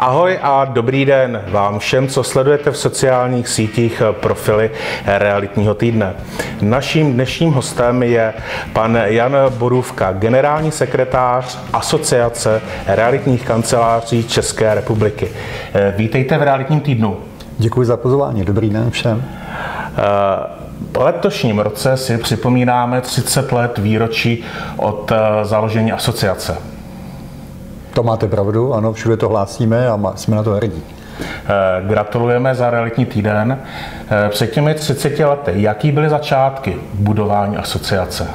Ahoj a dobrý den vám všem, co sledujete v sociálních sítích profily realitního týdne. Naším dnešním hostem je pan Jan Borůvka, generální sekretář Asociace realitních kanceláří České republiky. Vítejte v realitním týdnu. Děkuji za pozvání, dobrý den všem. Po letošním roce si připomínáme 30 let výročí od založení asociace. To máte pravdu, ano, všude to hlásíme a jsme na to hrdí. Eh, gratulujeme za realitní týden. Eh, před těmi 30 lety, jaký byly začátky budování asociace?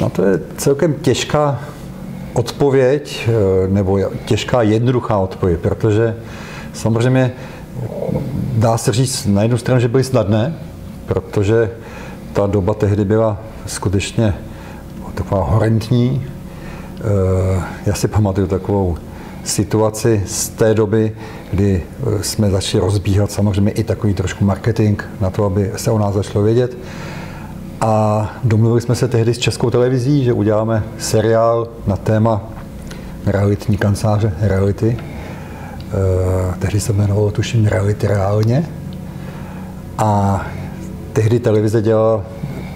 No to je celkem těžká odpověď, eh, nebo těžká jednoduchá odpověď, protože samozřejmě dá se říct na jednu stranu, že byly snadné, protože ta doba tehdy byla skutečně taková horentní, já si pamatuju takovou situaci z té doby, kdy eh, jsme začali rozbíhat samozřejmě i takový trošku marketing na to, aby se o nás začalo vědět. A domluvili jsme se tehdy s Českou televizí, že uděláme seriál na téma realitní kanceláře, reality. Eh, tehdy se jmenovalo, tuším, reality reálně. A tehdy televize dělala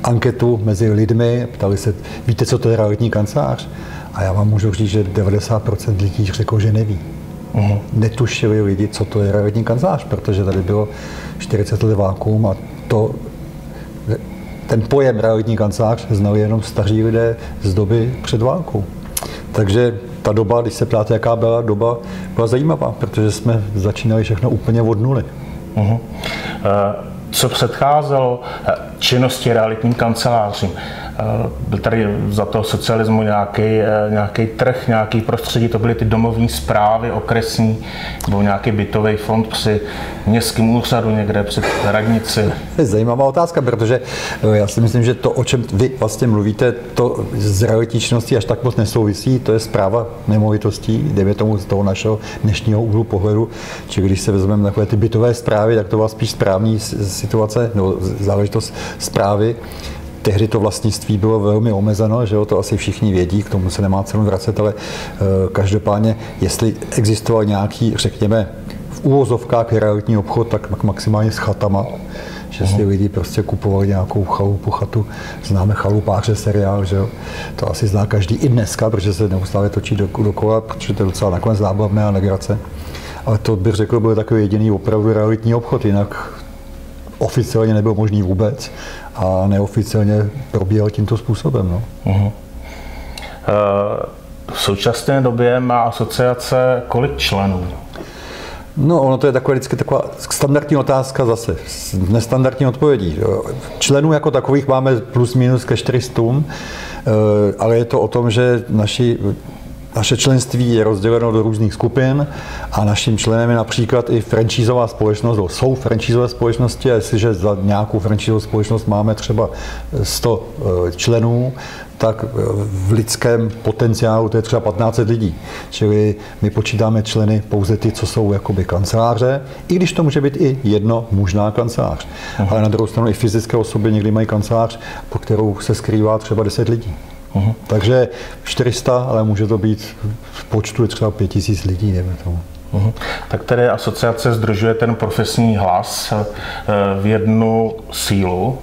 anketu mezi lidmi, ptali se, víte, co to je realitní kancelář? A já vám můžu říct, že 90% lidí řeklo, že neví. Uh-huh. Netušili lidi, co to je realitní kancelář, protože tady bylo 40 let vákuum a to, ten pojem realitní kancelář znali jenom staří lidé z doby před válkou. Takže ta doba, když se ptáte, jaká byla doba, byla zajímavá, protože jsme začínali všechno úplně od nuly. Uh-huh. Uh, co předcházelo eh, činnosti realitním kancelářím? Eh, byl tady za toho socialismu nějaký, eh, nějaký trh, nějaký prostředí, to byly ty domovní zprávy okresní, nebo nějaký bytový fond při městském úřadu někde při radnici. To je zajímavá otázka, protože eh, já si myslím, že to, o čem vy vlastně mluvíte, to z realitní činnosti až tak moc nesouvisí, to je zpráva nemovitostí, dejme tomu z toho našeho dnešního úhlu pohledu, či když se vezmeme takové ty bytové zprávy, tak to byla spíš správní situace, nebo záležitost zprávy tehdy to vlastnictví bylo velmi omezeno, že jo, to asi všichni vědí, k tomu se nemá cenu vracet, ale uh, každopádně, jestli existoval nějaký, řekněme, v úvozovkách realitní obchod, tak maximálně s chatama, že si mhm. lidi prostě kupovali nějakou chalupu, chatu. Známe chalupáře seriál, že jo? To asi zná každý i dneska, protože se neustále točí do, dokola, protože to je docela nakonec zábavné a legrace. Ale to bych řekl, byl takový jediný opravdu realitní obchod, jinak oficiálně nebyl možný vůbec a neoficiálně probíhal tímto způsobem. No. Uh-huh. V současné době má asociace kolik členů? No, ono to je taková vždycky taková standardní otázka zase, nestandardní odpovědí. Členů jako takových máme plus minus ke 400, eh, ale je to o tom, že naši naše členství je rozděleno do různých skupin a naším členem je například i franchízová společnost, nebo jsou franchízové společnosti a jestliže za nějakou franchízovou společnost máme třeba 100 eh, členů, tak eh, v lidském potenciálu to je třeba 15 lidí. Čili my počítáme členy pouze ty, co jsou jakoby kanceláře, i když to může být i jedno mužná kancelář. Aha. Ale na druhou stranu i fyzické osoby někdy mají kancelář, po kterou se skrývá třeba 10 lidí. Uh-huh. Takže 400, ale může to být v počtu třeba 5000 lidí, nevím tomu. Uh-huh. Tak tedy asociace združuje ten profesní hlas eh, v jednu sílu.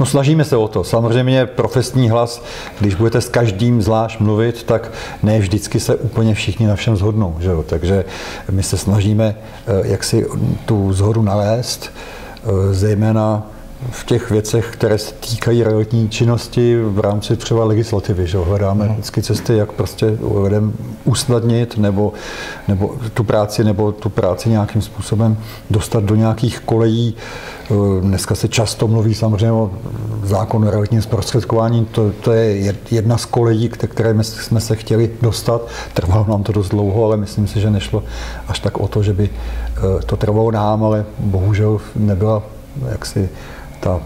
No snažíme se o to. Samozřejmě profesní hlas, když budete s každým zvlášť mluvit, tak ne vždycky se úplně všichni na všem zhodnou. Že jo? Takže my se snažíme eh, jak si tu zhodu nalézt, eh, zejména v těch věcech, které se týkají realitní činnosti v rámci třeba legislativy. Že hledáme mm. vždycky cesty, jak prostě lidem usnadnit nebo, nebo tu práci nebo tu práci nějakým způsobem dostat do nějakých kolejí. Eh, dneska se často mluví samozřejmě o zákonu o realitním zprostředkování. To, to je jedna z kolejí, které jsme se chtěli dostat. Trvalo nám to dost dlouho, ale myslím si, že nešlo až tak o to, že by eh, to trvalo nám, ale bohužel nebyla jaksi ta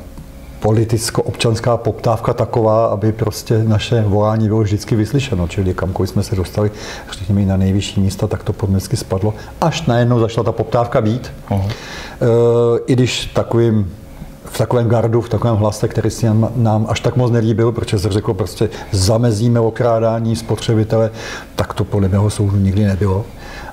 politicko-občanská poptávka taková, aby prostě naše volání bylo vždycky vyslyšeno. Čili kamkoliv jsme se dostali, řekněme, na nejvyšší místa, tak to podměstsky spadlo. Až najednou začala ta poptávka být. Uh-huh. I když takovým v takovém gardu, v takovém hlase, který si nám až tak moc nelíbil, protože se řekl prostě zamezíme okrádání spotřebitele, tak to podle mého soudu nikdy nebylo.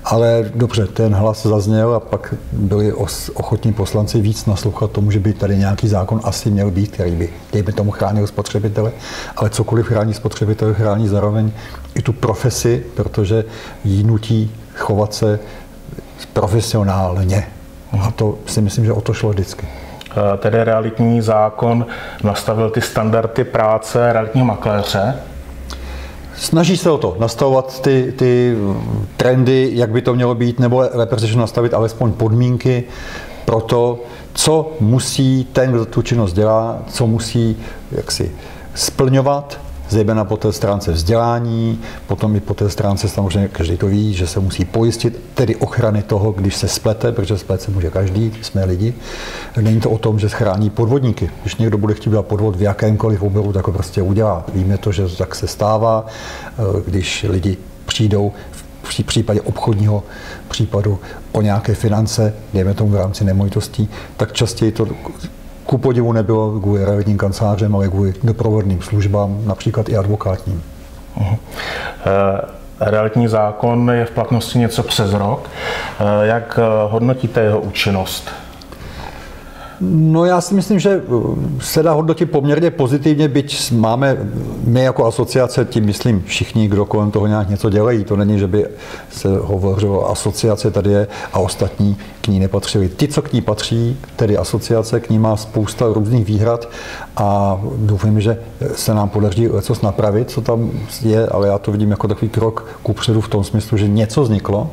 Ale dobře, ten hlas zazněl a pak byli ochotní poslanci víc naslouchat tomu, že by tady nějaký zákon asi měl být, který by, dejme tomu, chránil spotřebitele, ale cokoliv chrání spotřebitele, chrání zároveň i tu profesi, protože jí nutí chovat se profesionálně. A to si myslím, že o to šlo vždycky. Eh, tedy realitní zákon nastavil ty standardy práce realitního makléře, Snaží se o to, nastavovat ty, ty trendy, jak by to mělo být, nebo lépe řečeno nastavit alespoň podmínky pro to, co musí ten, kdo tu činnost dělá, co musí jaksi splňovat, zejména po té stránce vzdělání, potom i po té stránce samozřejmě každý to ví, že se musí pojistit, tedy ochrany toho, když se splete, protože splet se může každý, jsme lidi. Není to o tom, že chrání podvodníky. Když někdo bude chtít dělat podvod v jakémkoliv oboru, tak ho prostě udělá. Víme to, že tak se stává, eh, když lidi přijdou v případě obchodního případu o nějaké finance, dejme tomu v rámci nemovitostí, tak častěji to ku podivu nebylo kvůli realitním kancelářem, ale kvůli doprovodným službám, například i advokátním. Uh-huh. Realitní zákon je v platnosti něco přes rok. Eh, jak hodnotíte jeho účinnost? No já si myslím, že se dá hodnotit poměrně pozitivně, byť máme my jako asociace, tím myslím všichni, kdo kolem toho nějak něco dělají. To není, že by se hovořilo asociace tady je a ostatní k ní nepatřili. Ty, co k ní patří, tedy asociace, k ní má spousta různých výhrad a doufám, že se nám podaří něco napravit, co tam je, ale já to vidím jako takový krok kupředu v tom smyslu, že něco vzniklo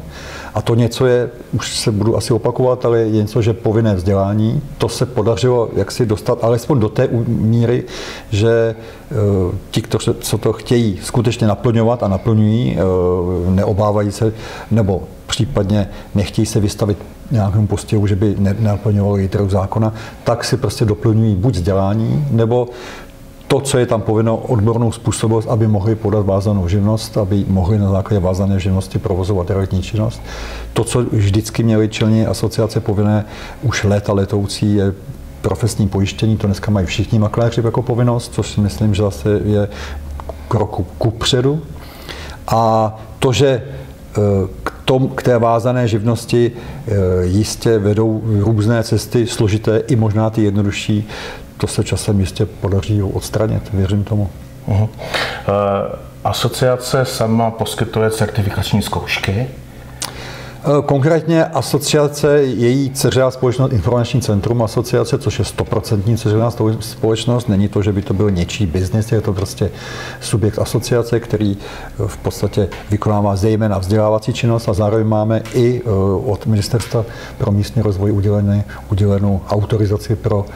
a to něco je, už se budu asi opakovat, ale je něco, že povinné vzdělání, to se podařilo jak si dostat alespoň do té míry, že eh, ti, co to chtějí skutečně naplňovat a naplňují, eh, neobávají se, nebo případně nechtějí se vystavit nějakému postihu, že by nenaplňovali literu zákona, tak si prostě doplňují buď vzdělání, nebo to, co je tam povinno, odbornou způsobilost, aby mohli podat vázanou živnost, aby mohli na základě vázané živnosti provozovat realitní činnost. To, co vždycky měly čelní asociace povinné už léta letoucí, je profesní pojištění, to dneska mají všichni makléři jako povinnost, což si myslím, že zase je kroku ku předu. A to, že e, k, tom, k té vázané živnosti e, jistě vedou různé cesty, složité i možná ty jednodušší, to se časem jistě podaří odstranit, věřím tomu. Uh-huh. Uh, asociace sama poskytuje certifikační zkoušky. Eh, konkrétně asociace, její dceřiná společnost Informační centrum asociace, což je stoprocentní dceřiná společnost, není to, že by to byl něčí biznis, je to prostě subjekt asociace, který eh, v podstatě vykonává zejména vzdělávací činnost a zároveň máme i od Ministerstva pro místní rozvoj udělené, udělenou autorizaci pro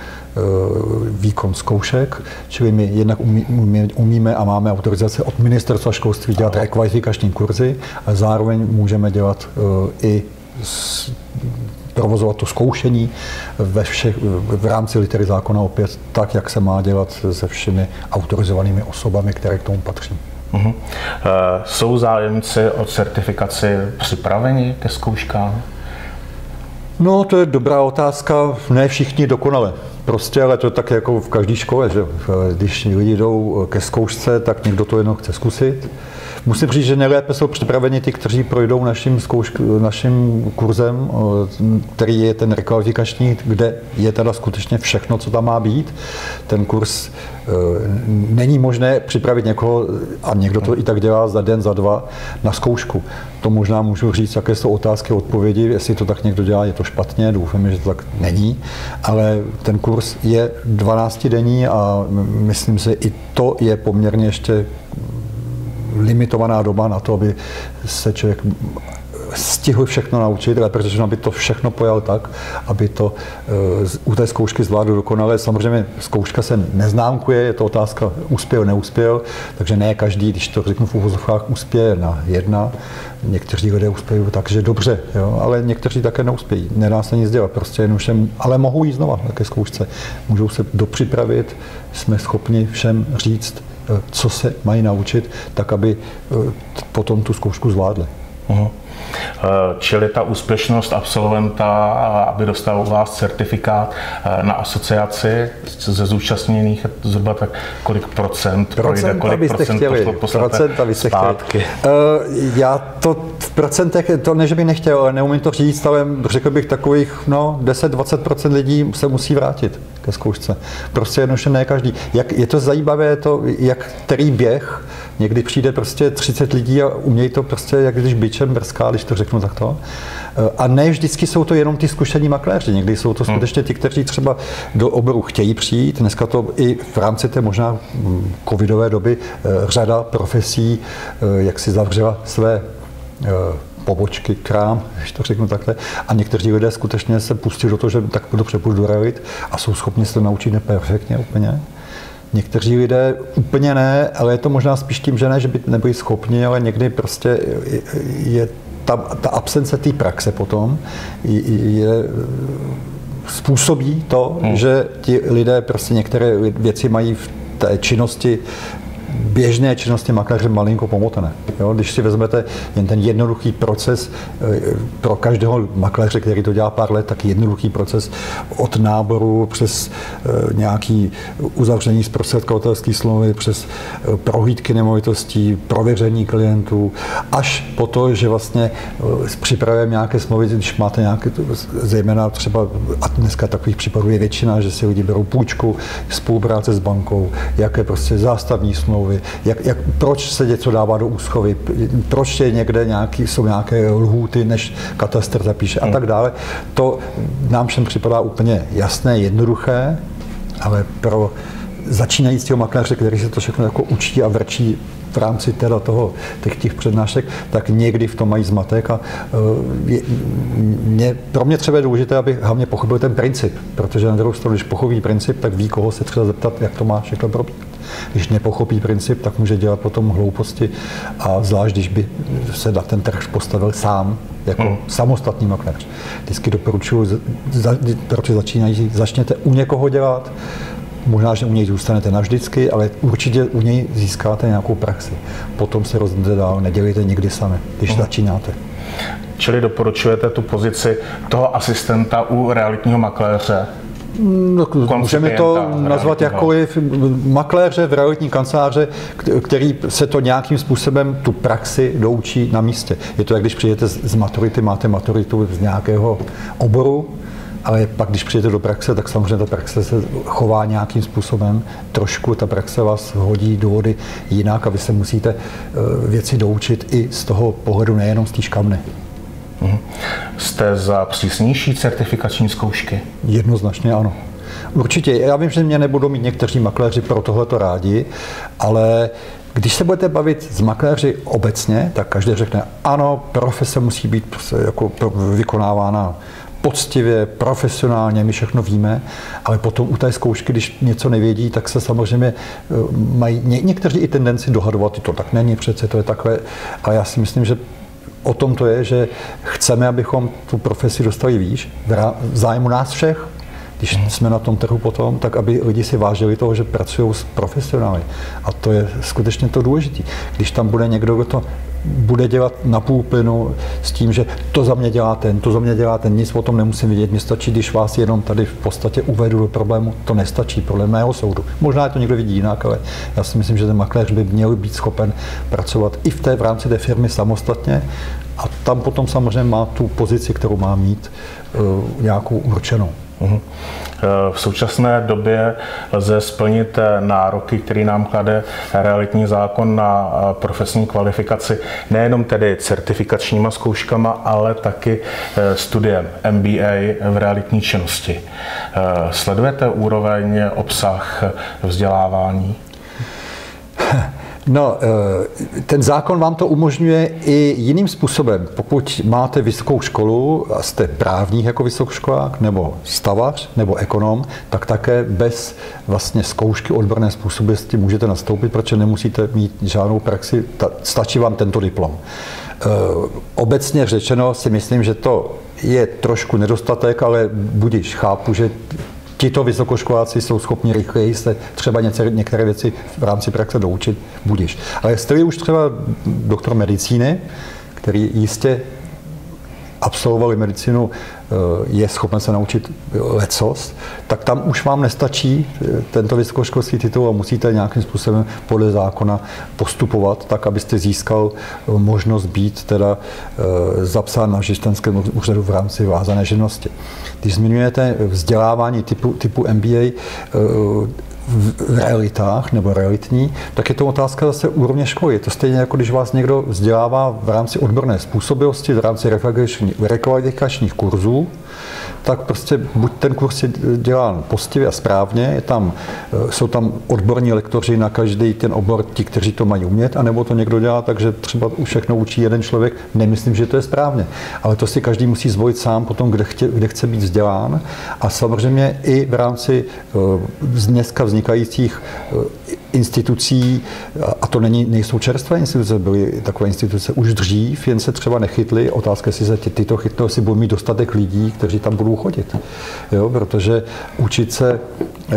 výkon zkoušek, čili my jednak umí, umí, umíme a máme autorizace od ministerstva školství dělat rekvalifikační kurzy a zároveň můžeme dělat i provozovat to zkoušení ve všech, v rámci litery zákona opět tak, jak se má dělat se všemi autorizovanými osobami, které k tomu patří. Uh-huh. Jsou zájemci o certifikaci připraveni ke zkouškám? No, to je dobrá otázka. Ne všichni dokonale. Prostě, ale to je tak jako v každé škole, že když lidi jdou ke zkoušce, tak někdo to jenom chce zkusit. Musím říct, že nejlépe jsou připraveni ty, kteří projdou naším, zkoušk, naším kurzem, který je ten rekvalifikační, kde je teda skutečně všechno, co tam má být. Ten kurz e, není možné připravit někoho, a někdo to i tak dělá za den, za dva, na zkoušku. To možná můžu říct, jaké jsou otázky, odpovědi, jestli to tak někdo dělá, je to špatně, doufám, že to tak není, ale ten kurz je 12 denní a myslím si, i to je poměrně ještě limitovaná doba na to, aby se člověk stihl všechno naučit, ale protože aby to všechno pojal tak, aby to uh, u té zkoušky zvládl dokonale. Samozřejmě zkouška se neznámkuje, je to otázka uspěl, neuspěl, takže ne každý, když to řeknu v úvozovkách, uspěje na jedna. Někteří lidé uspějí takže dobře, jo? ale někteří také neuspějí. Nedá se nic dělat, prostě jenom všem, ale mohou jít znova ke zkoušce. Můžou se dopřipravit, jsme schopni všem říct, eh, co se mají naučit, tak aby eh, potom tu zkoušku zvládli. Uh-huh. Čili ta úspěšnost absolventa, aby dostal u vás certifikát na asociaci ze zúčastněných, zhruba tak kolik procent projde, kolik procent chtěli. Procenta byste zpátky. chtěli. Uh, já to v procentech, to ne, že bych nechtěl, ale neumím to říct, ale řekl bych takových no, 10-20% lidí se musí vrátit ke zkoušce. Prostě jednoduše ne každý. Jak, je to zajímavé, to, jak který běh, někdy přijde prostě 30 lidí a umějí to prostě, jak když byčem brská, když to řeknu takto. A ne vždycky jsou to jenom ty zkušení makléři, někdy jsou to hmm. skutečně ti, kteří třeba do oboru chtějí přijít. Dneska to i v rámci té možná mm, covidové doby eh, řada profesí, eh, jak si zavřela své pobočky, krám, když to řeknu takhle. A někteří lidé skutečně se pustí do toho, že tak dobře půjdu do realit a jsou schopni se to naučit neperfektně úplně. Někteří lidé úplně ne, ale je to možná spíš tím, že ne, že by nebyli schopni, ale někdy prostě je ta, ta absence té praxe potom je, je způsobí to, hmm. že ti lidé prostě některé věci mají v té činnosti běžné činnosti makléře malinko pomotané. Jo? Když si vezmete jen ten jednoduchý proces eh, pro každého makléře, který to dělá pár let, tak jednoduchý proces od náboru přes eh, nějaký uzavření zprostředkovatelské slovy, přes eh, prohlídky nemovitostí, prověření klientů, až po to, že vlastně připravujeme nějaké smlouvy, když máte nějaké, zejména třeba, a dneska takových případů je většina, že si lidi berou půjčku, spolupráce s bankou, jaké prostě zástavní smlouvy, úschovy, jak, jak, proč se něco dává do úschovy, proč je někde nějaký, jsou nějaké lhůty, než katastr zapíše a hmm. tak dále. To nám všem připadá úplně jasné, jednoduché, ale pro začínajícího makléře, který se to všechno jako učí a vrčí v rámci teda toho, těch, těch přednášek, tak někdy v tom mají zmatek a uh, je, mě, pro mě třeba je důležité, aby hlavně pochopil ten princip, protože na druhou stranu, když pochopí princip, tak ví, koho se třeba zeptat, jak to má všechno probíhat. Když nepochopí princip, tak může dělat potom hlouposti a zvlášť, když by se na ten trh postavil sám, jako hmm. samostatný makléř. Vždycky doporučuji, za, proč začínají, začněte u někoho dělat, Možná, že u něj zůstanete navždycky, ale určitě u něj získáte nějakou praxi. Potom se rozhodnete dál, nedělejte nikdy sami, když hmm. začínáte. Čili doporučujete tu pozici toho asistenta u realitního makléře, No, můžeme to nazvat jakkoliv makléře v realitní kanceláře, který se to nějakým způsobem tu praxi doučí na místě. Je to, jak když přijdete z maturity, máte maturitu z nějakého oboru, ale pak, když přijete do praxe, tak samozřejmě ta praxe se chová nějakým způsobem. Trošku ta praxe vás hodí do vody jinak a vy se musíte eh, věci doučit i z toho pohledu, nejenom z té škamny. Mhm. Jste za přísnější certifikační zkoušky? Jednoznačně ano. Určitě. Já vím, že mě nebudou mít někteří makléři pro tohleto rádi, ale když se budete bavit s makléři obecně, tak každý řekne, ano, profese musí být prostě jako vykonávána poctivě, profesionálně, my všechno víme, ale potom u té zkoušky, když něco nevědí, tak se samozřejmě eh, mají ně, někteří i tendenci dohadovat, to tak není přece, to je takhle, ale já si myslím, že o tom to je, že chceme, abychom tu profesi dostali výš, v zájmu nás všech, když jsme na tom trhu potom, tak aby lidi si vážili toho, že pracují s profesionály. A to je skutečně to důležité. Když tam bude někdo, kdo to bude dělat na půl plynu s tím, že to za mě dělá ten, to za mě dělá ten, nic o tom nemusím vidět. Mně stačí, když vás jenom tady v podstatě uvedu do problému, to nestačí podle mého soudu. Možná to někdo vidí jinak, ale já si myslím, že ten makléř by měl být schopen pracovat i v té v rámci té firmy samostatně a tam potom samozřejmě má tu pozici, kterou má mít uh, nějakou určenou. Mhm. V současné době lze splnit nároky, který nám klade realitní zákon na profesní kvalifikaci, nejenom tedy certifikačníma zkouškama, ale taky eh, studiem MBA v realitní činnosti. Eh, sledujete úroveň, obsah vzdělávání? No, eh, ten zákon vám to umožňuje i jiným způsobem. Pokud máte vysokou školu a jste právník jako vysokoškolák, nebo stavař, nebo ekonom, tak také bez vlastně zkoušky odborné způsobilosti můžete nastoupit, protože nemusíte mít žádnou praxi, stačí vám tento diplom. Eh, obecně řečeno si myslím, že to je trošku nedostatek, ale budíš, chápu, že tito vysokoškoláci jsou schopni rychleji se třeba některé věci v rámci praxe doučit, budíš. Ale jste už třeba doktor medicíny, který jistě absolvovali medicínu, eh, je schopen se naučit lecos, tak tam už vám nestačí eh, tento vysokoškolský titul a musíte nějakým způsobem podle zákona postupovat tak, abyste získal eh, možnost být teda zapsán na živnostenském úřadu v rámci vázané živnosti. Když zmiňujete vzdělávání typu, typu MBA, v realitách nebo realitní, tak je to otázka zase úrovně školy. Je to stejně jako když vás někdo vzdělává v rámci odborné způsobilosti, v rámci rekvalifikačních kurzů, tak prostě buď ten kurz je dělán postivě a správně, je tam, eh, jsou tam odborní lektoři na každý ten obor, ti, kteří to mají umět, anebo to někdo dělá tak, že třeba všechno učí jeden člověk. Nemyslím, že to je správně, ale to si každý musí zvolit sám potom, kde, chtě, kde chce být vzdělán. A samozřejmě i v rámci eh, dneska vznikajících eh, institucí, a to není, nejsou čerstvé instituce, byly takové instituce už dřív, jen se třeba nechytly. Otázka, jestli se ty, tyto chytnou, si budou mít dostatek lidí, kteří tam budou chodit. Jo, protože učit se eh,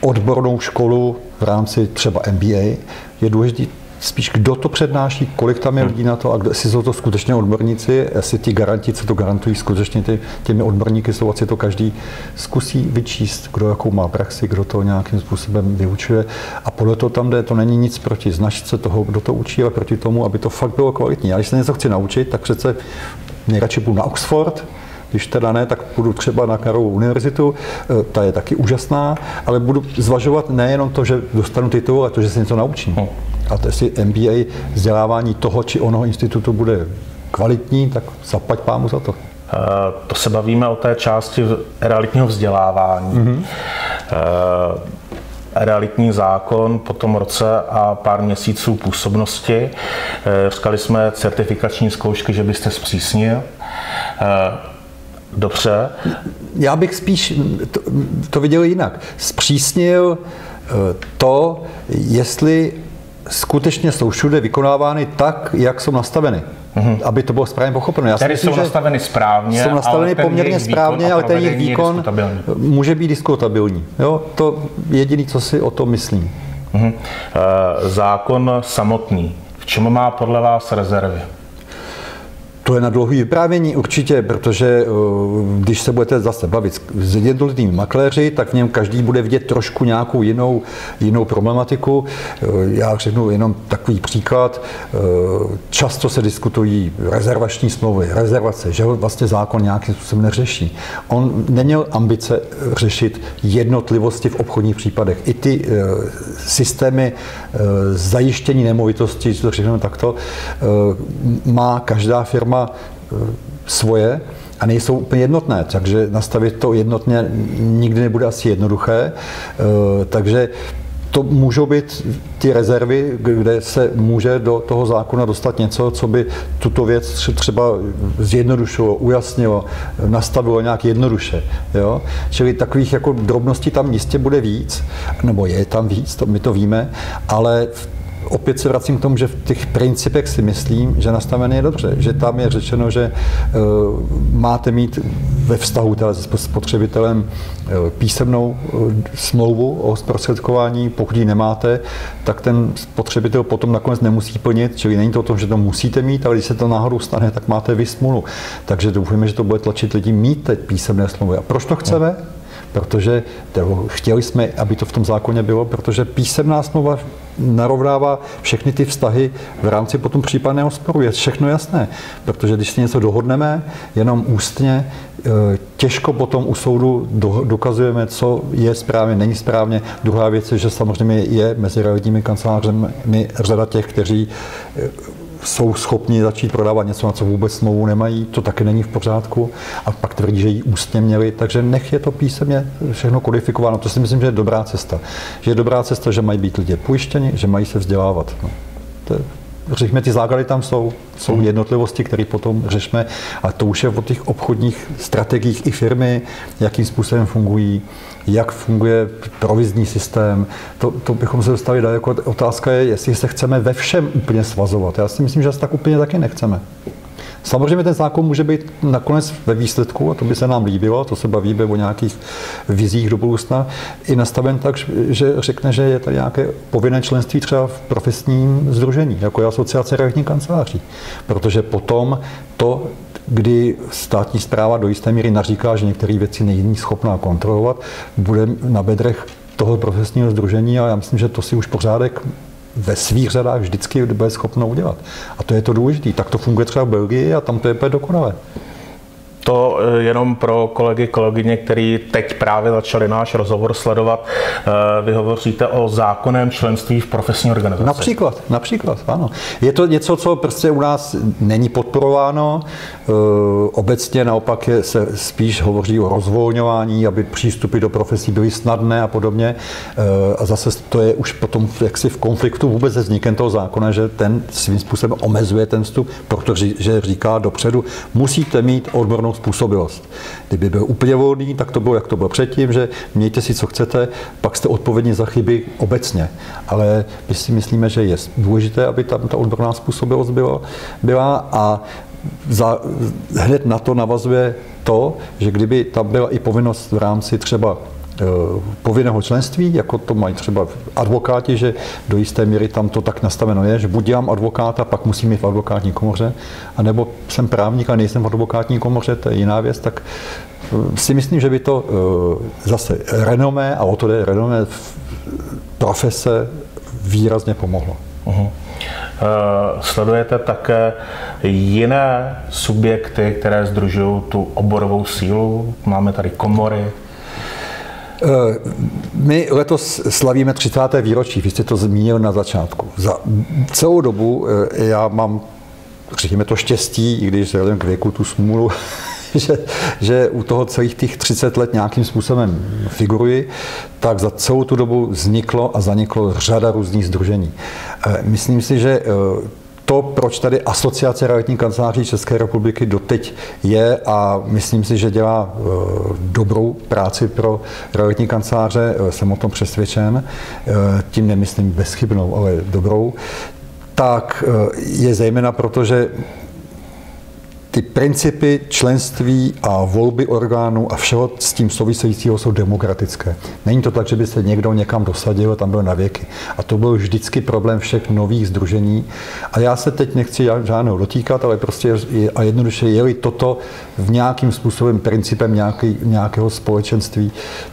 odbornou školu v rámci třeba MBA je důležité spíš kdo to přednáší, kolik tam je lidí na to a kdo, jestli jsou to skutečně odborníci, jestli ti garanti, co to garantují skutečně ty, těmi odborníky jsou, asi to každý zkusí vyčíst, kdo jakou má praxi, kdo to nějakým způsobem vyučuje a podle toho tam jde, to není nic proti značce toho, kdo to učí, ale proti tomu, aby to fakt bylo kvalitní. Já když se něco chci naučit, tak přece nejradši půjdu na Oxford, když teda ne, tak půjdu třeba na Karlovou univerzitu, e, ta je taky úžasná, ale budu zvažovat nejenom to, že dostanu titul, ale to, že se něco naučím. A to jestli MBA vzdělávání toho či onoho institutu bude kvalitní, tak zaplať pámu za to. E, to se bavíme o té části realitního vzdělávání. Mm-hmm. Realitní zákon po tom roce a pár měsíců působnosti. Říkali jsme certifikační zkoušky, že byste zpřísnil. Dobře. Já bych spíš to, to viděl jinak. Zpřísnil eh, to, jestli skutečně jsou všude vykonávány tak, jak jsou nastaveny. Mm-hmm. Aby to bylo správně pochopeno. Já Tedy myslím, jsou nastaveny správně, jsou nastaveny poměrně správně, ale ten jejich výkon může být diskutabilní. Jo? To je jediné, co si o tom myslím. Mm-hmm. Zákon samotný. V čem má podle vás rezervy? To je na dlouhý vyprávění určitě, protože eh, když se budete zase bavit s jednotlivými makléři, tak v něm každý bude vidět trošku nějakou jinou, jinou problematiku. Eh, já řeknu jenom takový příklad. Eh, často se diskutují rezervační smlouvy, rezervace, že vlastně zákon nějakým způsobem neřeší. On neměl ambice řešit jednotlivosti v obchodních případech. I ty systémy zajištění nemovitosti, to řekneme takto, má každá firma eh, svoje a nejsou úplně jednotné, takže nastavit to jednotně nikdy nebude asi jednoduché. Eh, takže to můžou být ty rezervy, kde se může do toho zákona dostat něco, co by tuto věc třeba zjednodušilo, ujasnilo, nastavilo nějak jednoduše. Jo? Čili takových jako drobností tam jistě bude víc, nebo je tam víc, to my to víme, ale v opět se vracím k tomu, že v těch principech si myslím, že nastavený je dobře, že tam je řečeno, že uh, máte mít ve vztahu se spotřebitelem uh, písemnou uh, smlouvu o zprostředkování, pokud ji nemáte, tak ten spotřebitel potom nakonec nemusí plnit, čili není to o tom, že to musíte mít, ale když se to náhodou stane, tak máte vy smůlu. Takže doufujeme, že to bude tlačit lidi mít teď písemné smlouvy. A proč to chceme? Protože chtěli jsme, aby to v tom zákoně bylo, protože písemná smlouva narovnává všechny ty vztahy v rámci potom případného sporu. Je všechno jasné, protože když si něco dohodneme jenom ústně, e, těžko potom u soudu dokazujeme, co je správně, není správně. Druhá věc je, že samozřejmě je mezi realitními kancelářemi řada těch, kteří e, jsou schopni začít prodávat něco, na co vůbec smlouvu nemají, to taky není v pořádku a pak tvrdí, že ji ústně měli, takže nech je to písemně všechno kodifikováno. To si myslím, že je dobrá cesta. Že je dobrá cesta, že mají být lidé pojištěni, že mají se vzdělávat. No. To je, řekněme, ty základy tam jsou, jsou jednotlivosti, které potom řešíme a to už je o těch obchodních strategiích i firmy, jakým způsobem fungují, jak funguje provizní systém. To, to bychom se dostali dál. Jako otázka je, jestli se chceme ve všem úplně svazovat. Já si myslím, že se tak úplně taky nechceme. Samozřejmě ten zákon může být nakonec ve výsledku, a to by se nám líbilo, to se bavíme o nějakých vizích do budoucna, i nastaven tak, že řekne, že je tady nějaké povinné členství třeba v profesním združení, jako je asociace realitních kanceláří. Protože potom to kdy státní zpráva do jisté míry naříká, že některé věci není schopná kontrolovat, bude na bedrech toho profesního združení a já myslím, že to si už pořádek ve svých řadách vždycky bude schopno udělat. A to je to důležité. Tak to funguje třeba v Belgii a tam to je dokonalé. To eh, jenom pro kolegy, kolegyně, kteří teď právě začali náš rozhovor sledovat. Eh, vy hovoříte o zákonném členství v profesní organizaci. Například, například, ano. Je to něco, co prostě u nás není podporováno. Eh, obecně naopak se spíš hovoří o rozvolňování, aby přístupy do profesí byly snadné a podobně. A zase to je už potom jaksi v konfliktu vůbec se vznikem toho zákona, že ten svým způsobem omezuje ten vstup, protože říká dopředu, musíte mít odbornou danou způsobilost. Kdyby byl úplně volný, tak to bylo, jak to bylo předtím, že mějte si, co chcete, pak jste odpovědní za chyby obecně. Ale my si myslíme, že je důležité, aby tam ta odborná způsobilost byla, byla a za, hned na to navazuje to, že kdyby tam byla i povinnost v rámci třeba povinného členství, jako to mají třeba advokáti, že do jisté míry tam to tak nastaveno je, že buď dělám advokáta, pak musím mít v advokátní komoře, anebo jsem právník a nejsem v advokátní komoře, to je jiná věc, tak eh, si myslím, že by to eh, zase renomé, a o to jde renomé profese výrazně pomohlo. Uh-huh. Sledujete také jiné subjekty, které združují tu oborovou sílu? Máme tady komory, Eh, my letos slavíme 30. výročí, vy jste to zmínil na začátku. Za celou dobu eh, já mám, řekněme to štěstí, i když vzhledem k věku tu smůlu, že, že u toho celých těch 30 let nějakým způsobem figuruji, tak za celou tu dobu vzniklo a zaniklo řada různých združení. Eh, myslím si, že to, proč tady asociace realitních kanceláří České republiky doteď je a myslím si, že dělá e, dobrou práci pro realitní kanceláře, e, jsem o tom přesvědčen, e, tím nemyslím bezchybnou, ale dobrou, tak je zejména proto, že ty principy členství a volby orgánů a všeho s tím souvisejícího jsou demokratické. Není to tak, že by se někdo někam dosadil a tam byl na věky. A to byl vždycky problém všech nových združení. A já se teď nechci žádného dotýkat, ale prostě a jednoduše je-li toto v nějakým způsobem principem nějaký, nějakého společenství,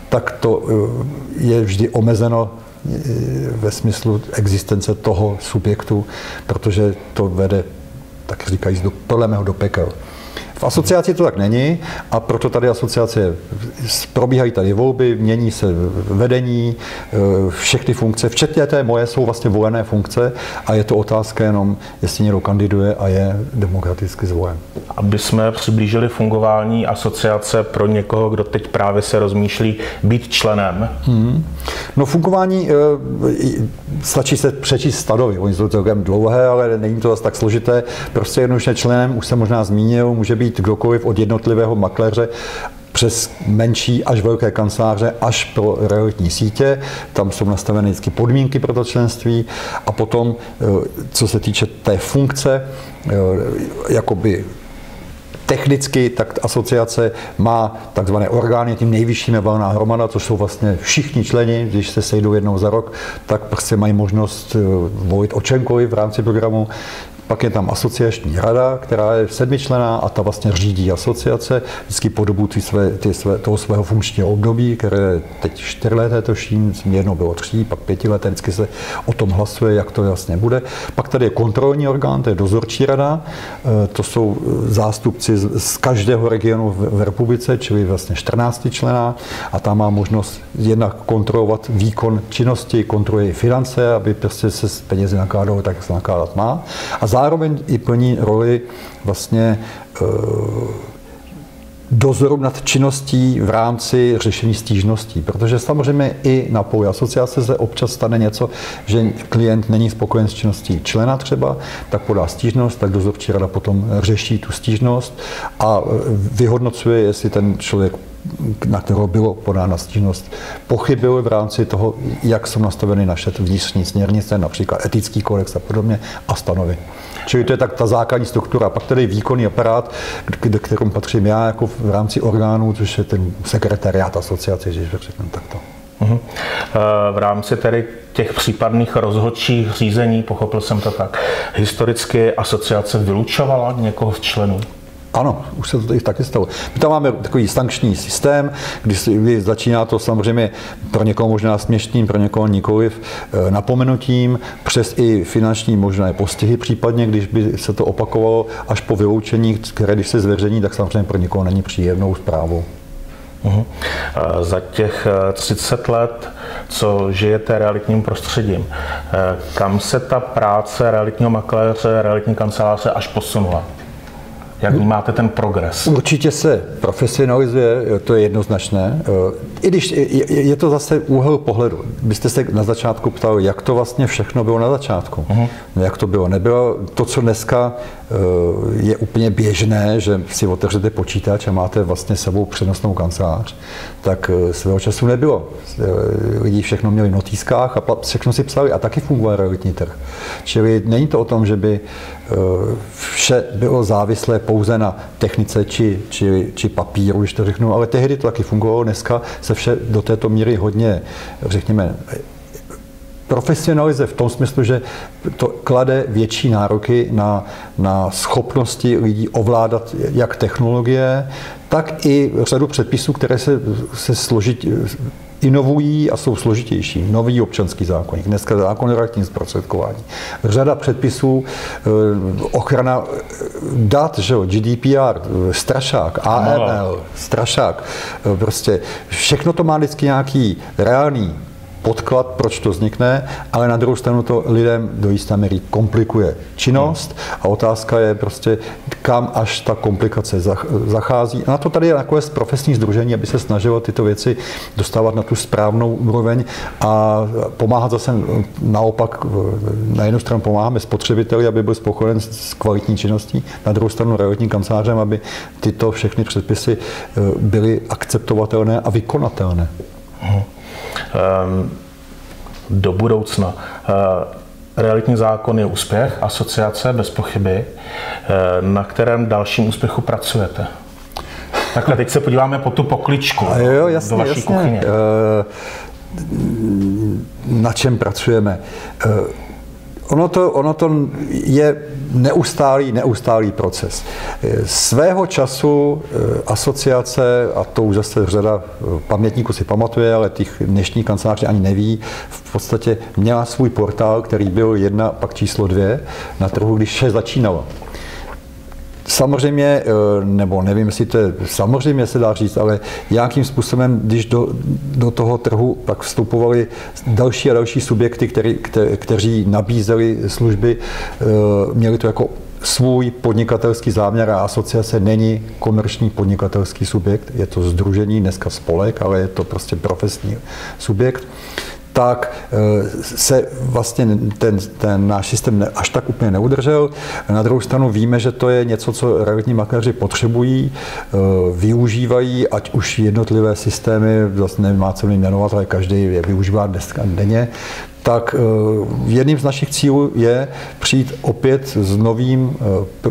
tak to eh, je vždy omezeno eh, ve smyslu existence toho subjektu, protože to vede tak říkají, do, podle mého do pekel. V asociaci to tak není a proto tady asociace probíhají tady volby, mění se vedení, e, všechny funkce, včetně té moje, jsou vlastně volené funkce a je to otázka jenom, jestli někdo kandiduje a je demokraticky zvolen. Aby jsme přiblížili fungování asociace pro někoho, kdo teď právě se rozmýšlí být členem? Hmm. No fungování, e, stačí se přečíst stadovi, oni jsou celkem dlouhé, ale není to zase tak složité. Prostě jednoduše členem, už jsem možná zmínil, může být být kdokoliv od jednotlivého makléře přes menší až velké kanceláře až pro realitní sítě. Tam jsou nastaveny vždycky podmínky pro to členství a potom, eh, co se týče té funkce, eh, jakoby Technicky tak asociace má takzvané orgány, tím nejvyšším je valná hromada, což jsou vlastně všichni členi, když se sejdou jednou za rok, tak prostě mají možnost eh, volit o čemkoliv v rámci programu. Pak je tam asociační rada, která je sedmičlená a ta vlastně řídí asociace vždycky po dobu ty své, ty své, toho svého funkčního období, které teď čtyřleté toším, jednou bylo tří, pak pětileté, vždycky se o tom hlasuje, jak to vlastně bude. Pak tady je kontrolní orgán, to je dozorčí rada, e, to jsou zástupci z každého regionu v republice, čili vlastně 14 člená a tam má možnost jednak kontrolovat výkon činnosti, kontroluje finance, aby prostě se s penězi nakládalo tak, jak se nakládat má. A zároveň i plní roli vlastně eh, dozoru nad činností v rámci řešení stížností. Protože samozřejmě i na poli asociace se občas stane něco, že klient není spokojen s činností člena třeba, tak podá stížnost, tak dozorčí rada potom řeší tu stížnost a eh, vyhodnocuje, jestli ten člověk na kterého bylo podána stížnost, pochybil v rámci toho, jak jsou nastaveny naše vnitřní směrnice, například etický kodex a podobně, a stanovy. Čili to je tak ta základní struktura. Pak tady výkonný aparát, k kterému patřím já jako v rámci orgánů, což je ten sekretariát asociace, když řeknu takto. Uh-huh. V rámci tedy těch případných rozhodčích řízení, pochopil jsem to tak, historicky asociace vylučovala někoho z členů? Ano, už se to i taky stalo. My tam máme takový sankční systém, kdy začíná to samozřejmě pro někoho možná směšným, pro někoho nikoliv eh, napomenutím, přes i finanční možné postihy případně, když by se to opakovalo až po vyloučení, které když se zveřejní, tak samozřejmě pro někoho není příjemnou zprávou. Uhum. Za těch 30 eh, let, co žijete realitním prostředím, eh, kam se ta práce realitního makléře, realitní kanceláře až posunula? Jak vnímáte ten progres? Určitě se profesionalizuje, to je jednoznačné. I když je to zase úhel pohledu. Byste se na začátku ptal, jak to vlastně všechno bylo na začátku. Uh-huh. Jak to bylo? Nebylo to, co dneska eh, je úplně běžné, že si otevřete počítač a máte vlastně sebou přenosnou kancelář, tak eh, svého času nebylo. Lidi všechno měli v notýskách a všechno si psali a taky fungoval realitní trh. Čili není to o tom, že by vše bylo závislé pouze na technice či, či, či papíru, když to řeknu, ale tehdy to taky fungovalo, dneska se vše do této míry hodně, řekněme, profesionalizuje v tom smyslu, že to klade větší nároky na, na schopnosti lidí ovládat jak technologie, tak i řadu předpisů, které se, se složit, inovují a jsou složitější. Nový občanský zákonník, dneska zákon o realitním zprostředkování. Řada předpisů, eh, ochrana dat, že jo, GDPR, strašák, AML, strašák, eh, prostě všechno to má vždycky nějaký reálný podklad, proč to vznikne, ale na druhou stranu to lidem do jisté míry komplikuje činnost a otázka je prostě, kam až ta komplikace zachází. A na to tady je takové profesní združení, aby se snažilo tyto věci dostávat na tu správnou úroveň a pomáhat zase naopak, na jednu stranu pomáháme spotřebiteli, aby byl spokojen s kvalitní činností, na druhou stranu realitním kancelářem, aby tyto všechny předpisy eh, byly akceptovatelné a vykonatelné. Ehm, do budoucna. Ehm, realitní zákon je úspěch, asociace bez pochyby. Ehm, na kterém dalším úspěchu pracujete? Takhle, teď se podíváme po tu pokličku jo, jasně, do vaší jasně. kuchyně. Na čem pracujeme? Ono to, ono to je neustálý, neustálý proces. Svého času eh, asociace, a to už zase řada eh, pamětníků si pamatuje, ale těch dnešních kanceláří ani neví, v podstatě měla svůj portál, který byl jedna, pak číslo dvě na trhu, když vše začínalo. Samozřejmě, eh, nebo nevím, jestli to je, samozřejmě se dá říct, ale nějakým způsobem, když do, do toho trhu pak vstupovali další a další subjekty, který, kte, kteří nabízeli služby, eh, měli to jako svůj podnikatelský záměr a asociace není komerční podnikatelský subjekt, je to združení, dneska spolek, ale je to prostě profesní subjekt tak eh, se vlastně ten, ten náš systém až tak úplně neudržel. Na druhou stranu víme, že to je něco, co realitní makléři potřebují, eh, využívají, ať už jednotlivé systémy, vlastně nemá co jmenovat, ale každý je využívá dneska denně, tak eh, jedním z našich cílů je přijít opět s novým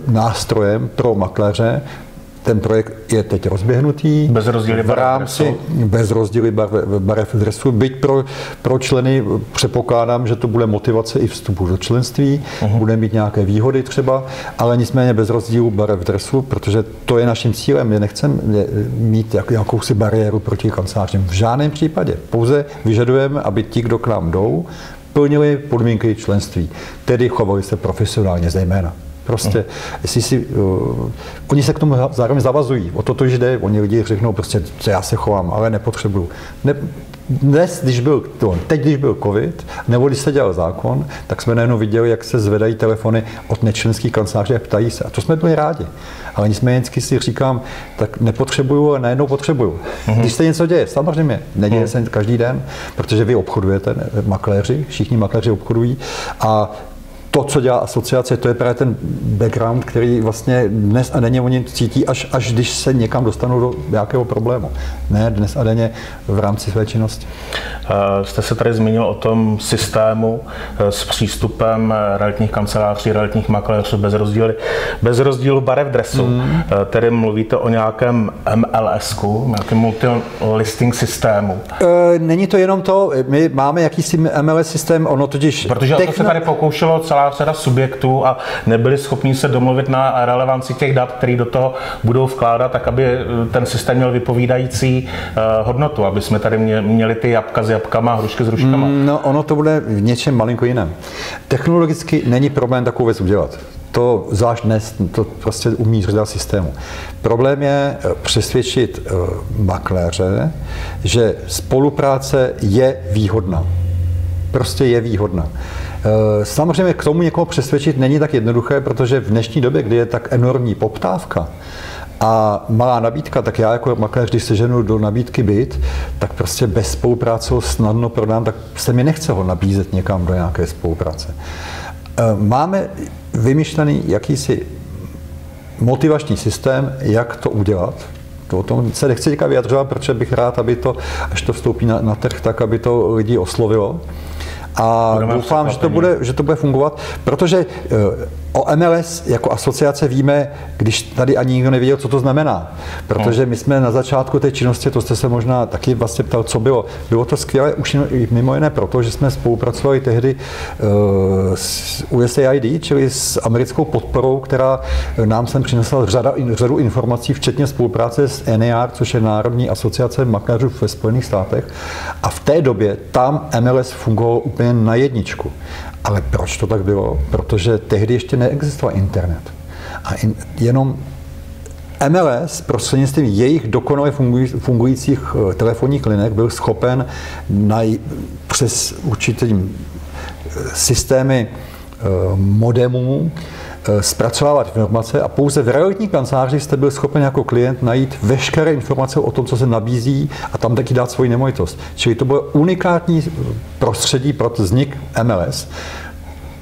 nástrojem pro makléře, ten projekt je teď rozběhnutý. Bez rozdíly v rámci, bez rozdíly barev dresu. Byť pro, pro členy předpokládám, že to bude motivace i vstupu do členství, uh-huh. bude mít nějaké výhody třeba, ale nicméně bez rozdílu barev dresu, protože to je naším cílem. My nechceme mít jak, jakousi bariéru proti kancelářím. V žádném případě. Pouze vyžadujeme, aby ti, kdo k nám jdou, plnili podmínky členství, tedy chovali se profesionálně zejména. Prostě, jestli si, uh, oni se k tomu zároveň zavazují, o to to jde, oni lidi řeknou prostě, co já se chovám, ale nepotřebuju. Ne, dnes, když byl, to, teď, když byl covid, nebo když se dělal zákon, tak jsme najednou viděli, jak se zvedají telefony od nečlenských kanceláří a ptají se. A to jsme byli rádi. Ale nicméně si říkám, tak nepotřebuju, ale najednou potřebuju. Mm-hmm. Když se něco děje, samozřejmě, neděje mm. se každý den, protože vy obchodujete, makléři, všichni makléři obchodují a to, co dělá asociace, to je právě ten background, který vlastně dnes a denně oni cítí, až, až když se někam dostanou do nějakého problému. Ne dnes a denně v rámci své činnosti. Uh, jste se tady zmínil o tom systému uh, s přístupem realitních kanceláří, realitních makléřů bez rozdílu, bez rozdílu barev dresu. Mm. Tedy mluvíte o nějakém MLS-ku, nějakém multi-listing systému. Není to jenom to, my máme jakýsi MLS systém, ono totiž... Protože techno... to se tady pokoušelo celá celá řada subjektů a nebyli schopni se domluvit na relevanci těch dat, které do toho budou vkládat, tak aby eh, ten systém měl vypovídající uh, hodnotu, aby jsme tady měli ty jabka s jabkama, hrušky s hruškama. Mm, no, ono to bude v něčem malinko jiném. Technologicky není problém takovou věc udělat. To zvlášť dnes, to prostě umí řada systému. Problém je eh, přesvědčit makléře, že spolupráce je výhodná. Prostě je výhodná. Eh, samozřejmě k tomu někoho přesvědčit není tak jednoduché, protože v dnešní době, kdy je tak enormní poptávka, a malá nabídka, tak já jako makléř, když seženu do nabídky byt, tak prostě bez spolupráce ho snadno prodám, tak se mi nechce ho nabízet někam do nějaké spolupráce. Eh, máme vymyšlený jakýsi motivační systém, jak to udělat. To o tom se nechci teďka vyjadřovat, protože bych rád, aby to, až to vstoupí na, na trh, tak aby to lidi oslovilo. A doufám, že to, bude, že to bude fungovat, protože eh, O MLS jako asociace víme, když tady ani nikdo nevěděl, co to znamená. Protože my jsme na začátku té činnosti, to jste se možná taky vlastně ptal, co bylo. Bylo to skvělé už mimo jiné proto, že jsme spolupracovali tehdy uh, s USAID, čili s americkou podporou, která nám sem přinesla řada, řadu informací, včetně spolupráce s NAR, což je Národní asociace makléřů ve Spojených státech. A v té době tam MLS fungovalo úplně na jedničku. Ale proč to tak bylo? Protože tehdy ještě neexistoval internet. A in, jenom MLS prostřednictvím jejich dokonale fungujících eh, telefonních linek byl schopen na, přes určitý eh, systémy eh, modemů zpracovávat informace a pouze v realitní kanceláři jste byl schopen jako klient najít veškeré informace o tom, co se nabízí a tam taky dát svoji nemovitost. Čili to bylo unikátní prostředí pro vznik MLS.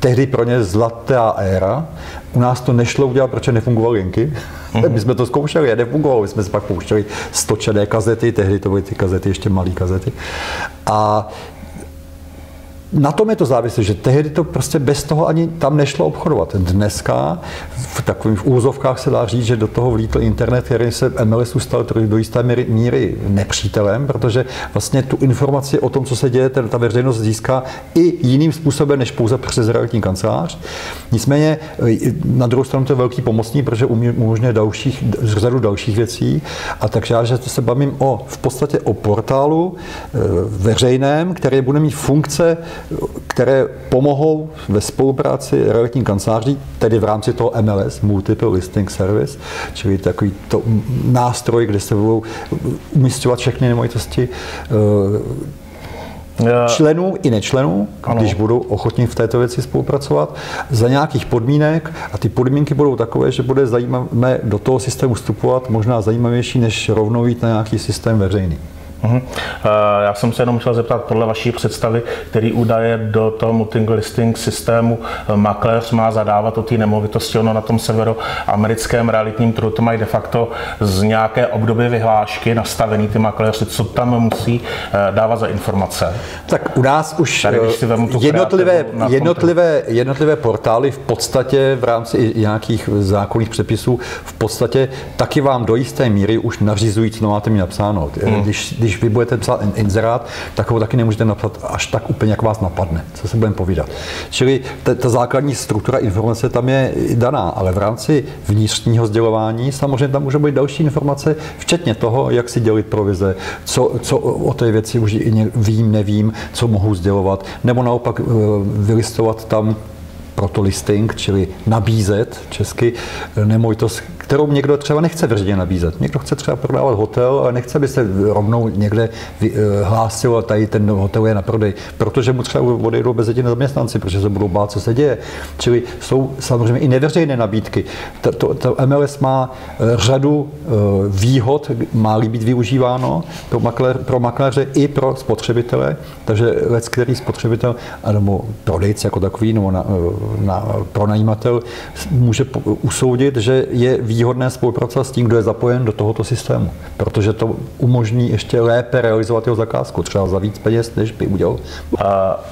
Tehdy pro ně zlatá éra. U nás to nešlo udělat, protože nefungovaly linky. Mm-hmm. My jsme to zkoušeli a nefungovalo. My jsme si pak pouštěli stočené kazety, tehdy to byly ty kazety, ještě malé kazety. A na tom je to závislé, že tehdy to prostě bez toho ani tam nešlo obchodovat. Dneska v takových úzovkách se dá říct, že do toho vlítl internet, který se MLS stal do jisté míry, míry nepřítelem, protože vlastně tu informaci o tom, co se děje, ta veřejnost získá i jiným způsobem, než pouze přes realitní kancelář. Nicméně na druhou stranu to je velký pomocný, protože umožňuje dalších, řadu dalších věcí. A takže já že se bavím o, v podstatě o portálu e, veřejném, který bude mít funkce které pomohou ve spolupráci realitní kanceláří, tedy v rámci toho MLS, Multiple Listing Service, čili takový to nástroj, kde se budou umístěvat všechny nemovitosti eh, členů i nečlenů, ano. když budou ochotní v této věci spolupracovat, za nějakých podmínek a ty podmínky budou takové, že bude zajímavé do toho systému vstupovat, možná zajímavější, než rovnou jít na nějaký systém veřejný. Uh-huh. Já jsem se jenom chtěl zeptat, podle vaší představy, který údaje do toho multilingual listing systému eh, makléř má zadávat o té nemovitosti, ono na tom severoamerickém realitním trhu to mají de facto z nějaké období vyhlášky nastavený ty makléři, co tam musí eh, dávat za informace. Tak u nás už Tady, když si vemu tu jednotlivé, jednotlivé, jednotlivé portály v podstatě v rámci nějakých zákonných předpisů v podstatě taky vám do jisté míry už nařizují, co máte mi napsáno. Hmm. Když, když vy budete psát inzerát, tak ho taky nemůžete napsat až tak úplně, jak vás napadne, co se budeme povídat. Čili ta, ta základní struktura informace tam je daná, ale v rámci vnitřního sdělování samozřejmě tam může být další informace, včetně toho, jak si dělit provize, co, co o té věci už vím, nevím, co mohu sdělovat, nebo naopak eh, vylistovat tam proto listing, čili nabízet česky eh, nemovitost, kterou někdo třeba nechce veřejně nabízet. Někdo chce třeba prodávat hotel, ale nechce, aby se rovnou někde eh, hlásil a tady ten hotel je na prodej, protože mu třeba odejdou bez jediné zaměstnanci, protože se budou bát, co se děje. Čili jsou samozřejmě i neveřejné nabídky. To, to, to MLS má eh, řadu výhod, má-li být využíváno pro, makléř, pro makléře i pro spotřebitele, takže lec, který spotřebitel, nebo prodejce jako takový, nebo na, na, pronajímatel může usoudit, že je výhodné spolupracovat s tím, kdo je zapojen do tohoto systému, protože to umožní ještě lépe realizovat jeho zakázku, třeba za víc peněz, než by udělal.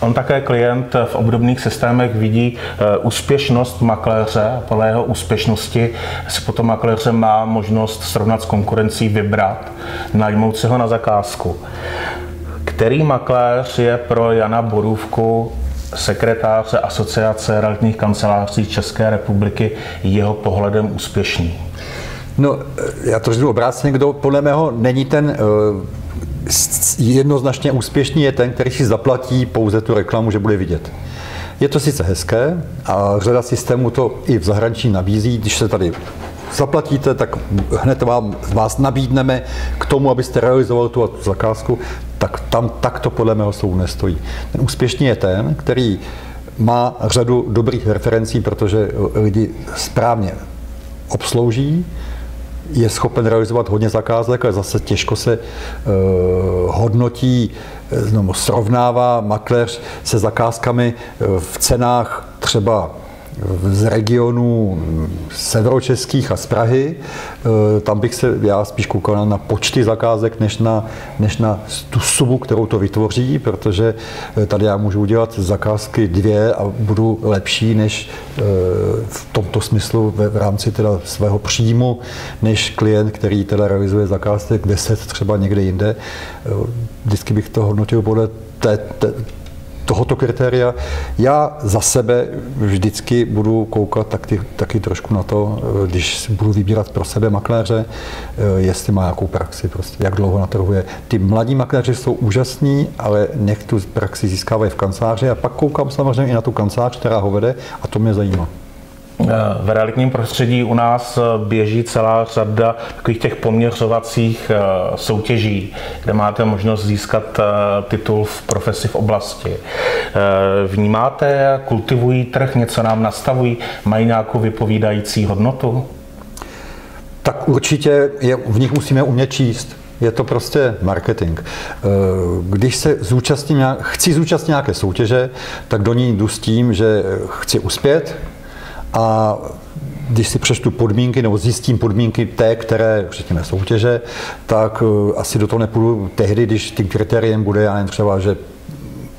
On také klient v obdobných systémech vidí uh, úspěšnost makléře podle jeho úspěšnosti si potom makléře má možnost srovnat s konkurencí, vybrat, najmout si ho na zakázku. Který makléř je pro Jana Borůvku sekretáře Asociace realitních kanceláří České republiky jeho pohledem úspěšný? No, já to řeknu obráceně, kdo podle mého není ten jednoznačně úspěšný je ten, který si zaplatí pouze tu reklamu, že bude vidět. Je to sice hezké a řada systémů to i v zahraničí nabízí, když se tady zaplatíte, tak hned vám, vás nabídneme k tomu, abyste realizovali tu zakázku, tak tam takto podle mého soudu nestojí. Ten úspěšný je ten, který má řadu dobrých referencí, protože lidi správně obslouží, je schopen realizovat hodně zakázek, ale zase těžko se uh, hodnotí, no, srovnává makléř se zakázkami eh, v cenách třeba z regionů severočeských a z Prahy. E, tam bych se já spíš koukal na počty zakázek, než na, než na tu sumu, kterou to vytvoří, protože e, tady já můžu udělat zakázky dvě a budu lepší než e, v tomto smyslu v rámci teda svého příjmu, než klient, který teda realizuje zakázek 10 třeba někde jinde. Vždycky bych to hodnotil podle té, té, tohoto kritéria. Já za sebe vždycky budu koukat taky, taky trošku na to, eh, když budu vybírat pro sebe makléře, eh, jestli má nějakou praxi, prostě, jak dlouho na trhu je. Ty mladí makléři jsou úžasní, ale nech tu praxi získávají v kanceláři a pak koukám samozřejmě i na tu kancelář, která ho vede a to mě zajímá. V realitním prostředí u nás běží celá řada takových těch poměřovacích eh, soutěží, kde máte možnost získat eh, titul v profesi v oblasti. Eh, vnímáte, kultivují trh, něco nám nastavují, mají nějakou vypovídající hodnotu? Tak určitě je, v nich musíme umět číst. Je to prostě marketing. Když se zúčastním, chci zúčastnit nějaké soutěže, tak do ní jdu s tím, že chci uspět, a když si přečtu podmínky nebo zjistím podmínky té, které, řekněme, soutěže, tak eh, asi do toho nepůjdu tehdy, když tím kritériem bude, já jen třeba, že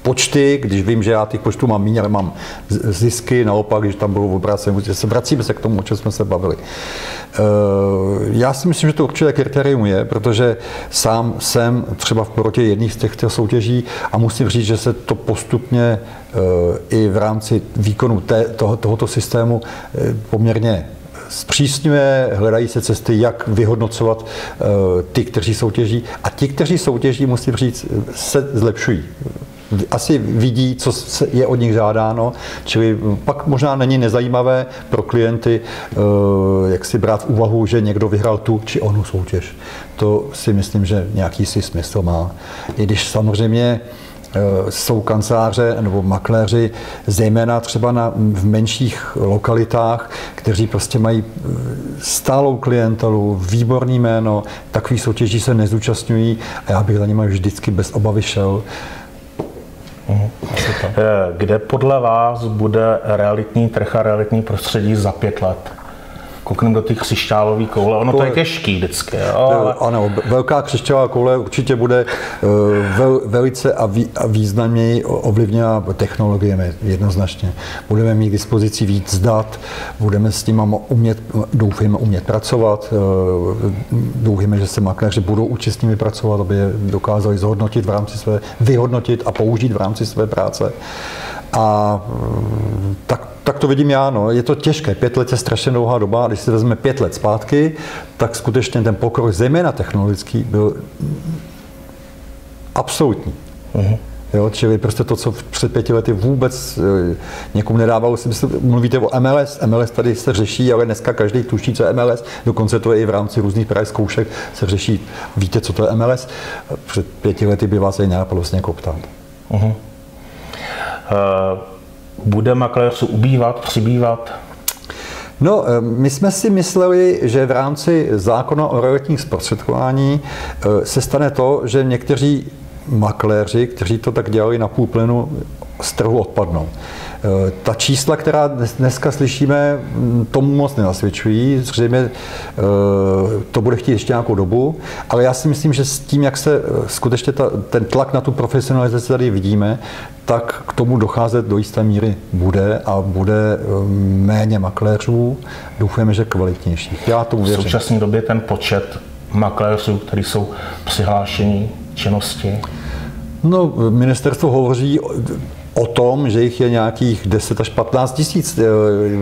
počty, když vím, že já těch počtů mám méně, ale mám zisky, naopak, když tam budou obráceny, se vracíme se k tomu, o čem jsme se bavili. Eh, já si myslím, že to určité kritérium je, protože sám jsem třeba v porotě jedných z těchto soutěží a musím říct, že se to postupně eh, i v rámci výkonu té, toho, tohoto systému eh, poměrně zpřísňuje, hledají se cesty, jak vyhodnocovat ty, kteří soutěží. A ti, kteří soutěží, musím říct, se zlepšují asi vidí, co je od nich žádáno, čili pak možná není nezajímavé pro klienty, eh, jak si brát v úvahu, že někdo vyhrál tu či onu soutěž. To si myslím, že nějaký si smysl má. I když samozřejmě eh, jsou kanceláře nebo makléři, zejména třeba na, v menších lokalitách, kteří prostě mají eh, stálou klientelu, výborný jméno, takový soutěží se nezúčastňují a já bych za nimi vždycky bez obavy šel. Eh, kde podle vás bude realitní trh a realitní prostředí za pět let? Koukneme do těch křišťálové koule. Ono to je těžký vždycky. Jo, ale... Ano, velká křišťálová koule určitě bude eh, vel, velice a, vý, a významněji ovlivněna technologiemi jednoznačně. Budeme mít k dispozici víc dat, budeme s tím umět, doufujeme, umět pracovat, eh, doufujeme, že se makléři budou učit s nimi pracovat, aby je dokázali zhodnotit v rámci své, vyhodnotit a použít v rámci své práce. A mm, tak, tak to vidím já. No. Je to těžké. Pět let je strašně dlouhá doba. Když si vezmeme pět let zpátky, tak skutečně ten pokrok, zejména technologický, byl absolutní. Uh-huh. Jo, čili prostě to, co před pěti lety vůbec e, někomu nedávalo smysl. Mluvíte o MLS, MLS tady se řeší, ale dneska každý tuší, co je MLS, dokonce to je i v rámci různých právě zkoušek se řeší, víte, co to je MLS. Před pěti lety by vás ani nenapadlo se někoho ptát. Uh-huh. Eh, bude makléřů ubývat, přibývat? No, eh, my jsme si mysleli, že v rámci zákona o realitních zprostředkování eh, se stane to, že někteří makléři, kteří to tak dělali na půl plynu, z trhu odpadnou. Eh, ta čísla, která dneska slyšíme, mm, tomu moc nenasvědčují. Zřejmě eh, to bude chtít ještě nějakou dobu, ale já si myslím, že s tím, jak se eh, skutečně ta, ten tlak na tu profesionalizaci tady vidíme, tak k tomu docházet do jisté míry bude a bude méně makléřů, doufujeme, že kvalitnějších. Já tomu věřím. V současné době ten počet makléřů, kteří jsou přihlášení činnosti? No, ministerstvo hovoří o tom, že jich je nějakých 10 až 15 tisíc.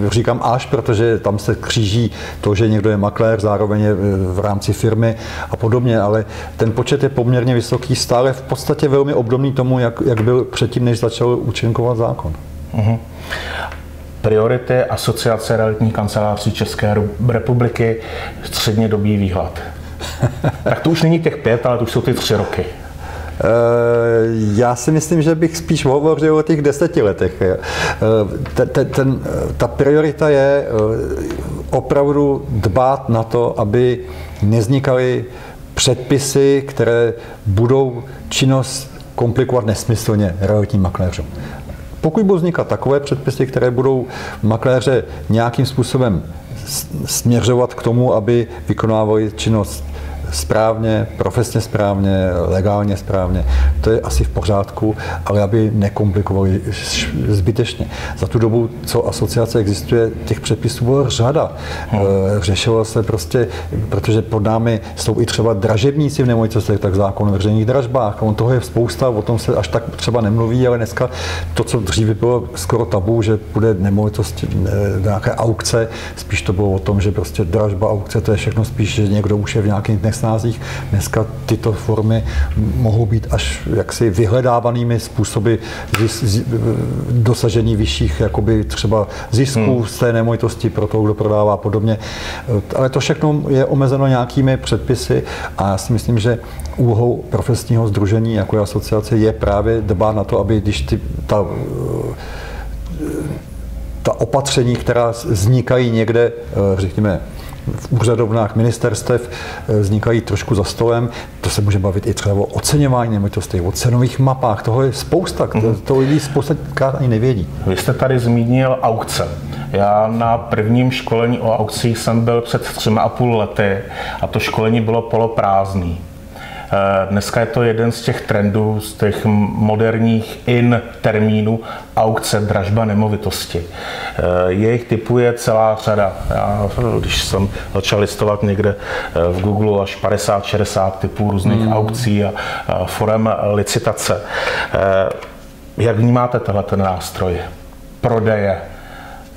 Říkám až, protože tam se kříží to, že někdo je maklér, zároveň je v rámci firmy a podobně, ale ten počet je poměrně vysoký, stále v podstatě velmi obdobný tomu, jak, jak byl předtím, než začal účinkovat zákon. Uh-huh priority Asociace realitních kanceláří České republiky střednědobý výhled. tak to už není těch pět, ale to už jsou ty tři roky. Eh, já si myslím, že bych spíš hovořil o těch deseti letech. Eh, ten, ten, ten, ta priorita je eh, opravdu dbát na to, aby nevznikaly předpisy, které budou činnost komplikovat nesmyslně realitním makléřům. Pokud budou vznikat takové předpisy, které budou makléře nějakým způsobem směřovat k tomu, aby vykonávali činnost správně, profesně správně, legálně správně, to je asi v pořádku, ale aby nekomplikovali zbytečně. Za tu dobu, co asociace existuje, těch předpisů bylo řada. Hmm. Řešilo se prostě, protože pod námi jsou i třeba dražebníci v nemovitostech, tak zákon o veřejných dražbách. On toho je spousta, o tom se až tak třeba nemluví, ale dneska to, co dříve bylo skoro tabu, že bude nemovitost nějaké aukce, spíš to bylo o tom, že prostě dražba, aukce, to je všechno spíš, že někdo už je v nějakých nesnázích. Dneska tyto formy mohou být až jaksi vyhledávanými způsoby dosažení vyšších jakoby třeba zisků hmm. z té nemovitosti pro toho, kdo prodává a podobně. Ale to všechno je omezeno nějakými předpisy a já si myslím, že úlohou profesního združení jako asociace je právě dbát na to, aby když ty, ta ta opatření, která vznikají někde, řekněme, v úřadovnách ministerstev eh, vznikají trošku za stolem. To se může bavit i třeba o oceňování nemovitostí, o cenových mapách. Toho je spousta, mm-hmm. to lidi spousta ani nevědí. Vy jste tady zmínil aukce. Já na prvním školení o aukcích jsem byl před třemi a půl lety a to školení bylo poloprázdný. Eh, dneska je to jeden z těch trendů, z těch moderních in termínů aukce, dražba nemovitosti. Eh, jejich typů je celá řada. Já, když jsem začal listovat někde eh, v Google až 50-60 typů různých hmm. aukcí a forem licitace. Jak vnímáte tenhle ten nástroj prodeje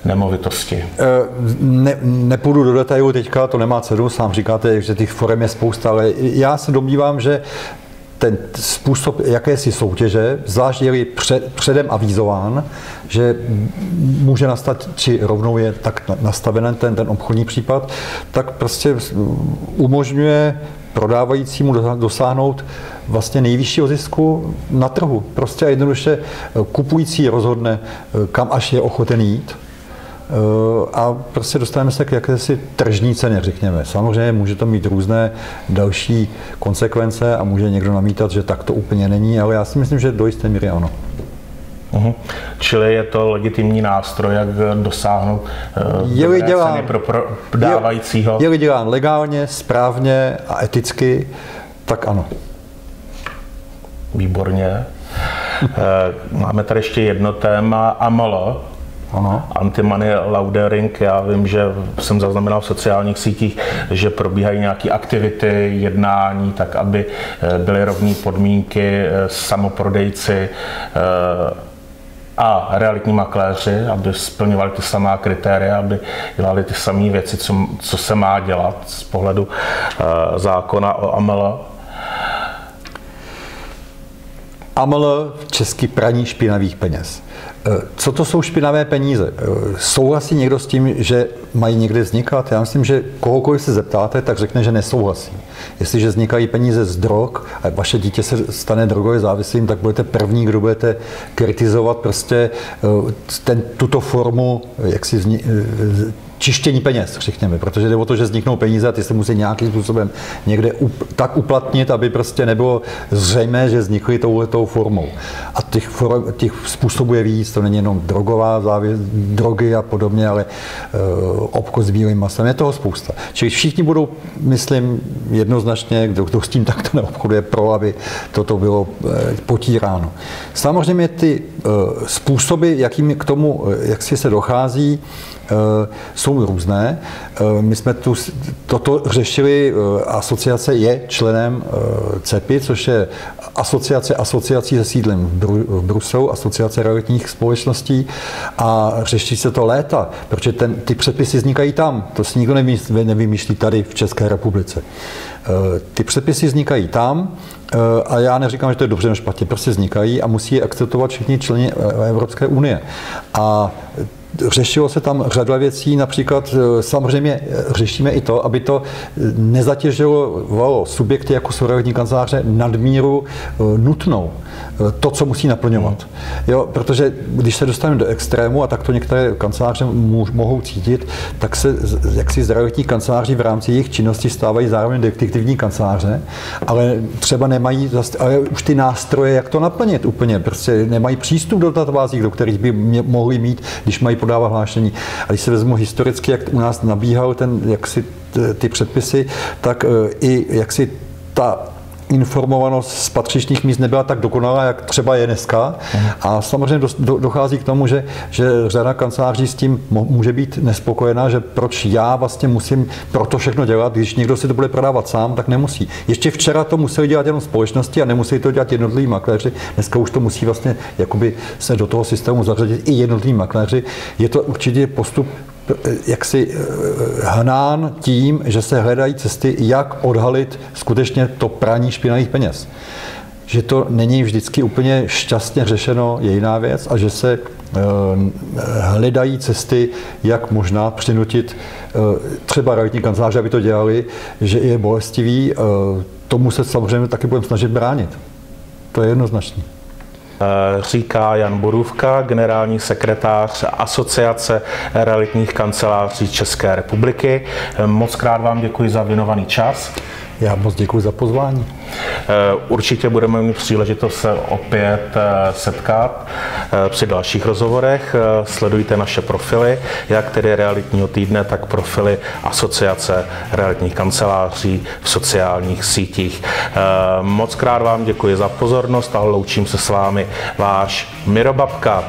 nemovitosti? Eh, ne, nepůjdu do detailu teďka, to nemá cenu, sám říkáte, že těch forem je spousta, ale já se domnívám, že ten způsob jakési soutěže, zvlášť je před, předem avizován, že může nastat, či rovnou je tak nastaven ten, ten obchodní případ, tak prostě umožňuje prodávajícímu dosáhnout vlastně nejvyššího zisku na trhu. Prostě a jednoduše kupující rozhodne, kam až je ochoten jít Eh, a prostě dostaneme se k jakési tržní ceně, řekněme. Samozřejmě může to mít různé další konsekvence a může někdo namítat, že tak to úplně není, ale já si myslím, že do jisté míry ano. Uhum. Čili je to legitimní nástroj, jak dosáhnout uh, je dělán, ceny pro prodávajícího? Je-li dělán legálně, správně a eticky, tak ano. Výborně. Uh, máme tady ještě jedno téma AML, ano. Anti-money laundering, já vím, že jsem zaznamenal v sociálních sítích, že probíhají nějaké aktivity, jednání, tak aby eh, byly rovné podmínky eh, samoprodejci eh, a realitní makléři, aby splňovali ty samá kritéria, aby dělali ty samé věci, co, co se má dělat z pohledu zákona o AML. AML, český praní špinavých peněz. Eh, co to jsou špinavé peníze? Eh, souhlasí někdo s tím, že mají někde vznikat? Já myslím, že kohokoliv se zeptáte, tak řekne, že nesouhlasí. Jestliže vznikají peníze z drog a vaše dítě se stane drogově závislým, tak budete první, kdo budete kritizovat prostě eh, ten, tuto formu jak si čištění peněz, řekněme, protože jde o to, že vzniknou peníze a ty se musí nějakým způsobem někde up, tak uplatnit, aby prostě nebylo zřejmé, že vznikly touhletou formou. A těch, form, těch způsobů je víc, to není jenom drogová závěs, drogy a podobně, ale uh, obchod s bílým masem, je toho spousta. Čili všichni budou, myslím, jednoznačně, kdo, kdo s tím takto neobchoduje pro, aby toto bylo uh, potíráno. Samozřejmě ty uh, způsoby, jakými k tomu, jak si se dochází, jsou jsou různé. My jsme tu, toto řešili, asociace je členem CEPI, což je asociace asociací se sídlem v Bruselu, asociace realitních společností a řeší se to léta, protože ten, ty předpisy vznikají tam. To si nikdo nevymýšlí tady v České republice. Ty předpisy vznikají tam a já neříkám, že to je dobře nebo špatně, prostě vznikají a musí je akceptovat všichni členi Evropské unie. A Řešilo se tam řada věcí, například e, samozřejmě e, řešíme i to, aby to e, nezatěžovalo subjekty jako jsou kanceláře nadmíru nutnou. To, co musí naplňovat. Jo, protože když se dostaneme do extrému, a tak to některé kanceláře mohou cítit, tak se jaksi zdravotní kanceláři v rámci jejich činnosti stávají zároveň detektivní kanceláře, ale třeba nemají ale už ty nástroje, jak to naplnit úplně. Prostě nemají přístup do databází, do kterých by mohli mít, když mají podává hlášení. A když se vezmu historicky, jak u nás nabíhal ten, jak si ty předpisy, tak e, i jak si ta informovanost z patřičných míst nebyla tak dokonalá, jak třeba je dneska. A samozřejmě do, do, dochází k tomu, že, že řada kanceláří s tím může být nespokojená, že proč já vlastně musím pro to všechno dělat, když někdo si to bude prodávat sám, tak nemusí. Ještě včera to museli dělat jenom společnosti a nemusí to dělat jednotliví makléři. Dneska už to musí vlastně jakoby se do toho systému zařadit i jednotliví makléři. Je to určitě postup jaksi eh, hnán tím, že se hledají cesty, jak odhalit skutečně to praní špinavých peněz. Že to není vždycky úplně šťastně řešeno, je jiná věc, a že se eh, hledají cesty, jak možná přinutit eh, třeba realitní kanceláře, aby to dělali, že je bolestivý, tomu se samozřejmě taky budeme snažit bránit. To je jednoznačné. Eh, říká Jan Borůvka, generální sekretář Asociace realitních kanceláří České republiky. Eh, moc krát vám děkuji za věnovaný čas. Já moc děkuji za pozvání. Eh, určitě budeme mít příležitost se opět eh, setkat eh, při dalších rozhovorech. Sledujte naše profily, jak tedy realitního týdne, tak profily Asociace realitních kanceláří v sociálních sítích. Moc krát vám děkuji za pozornost a loučím se s vámi váš Mirobabka.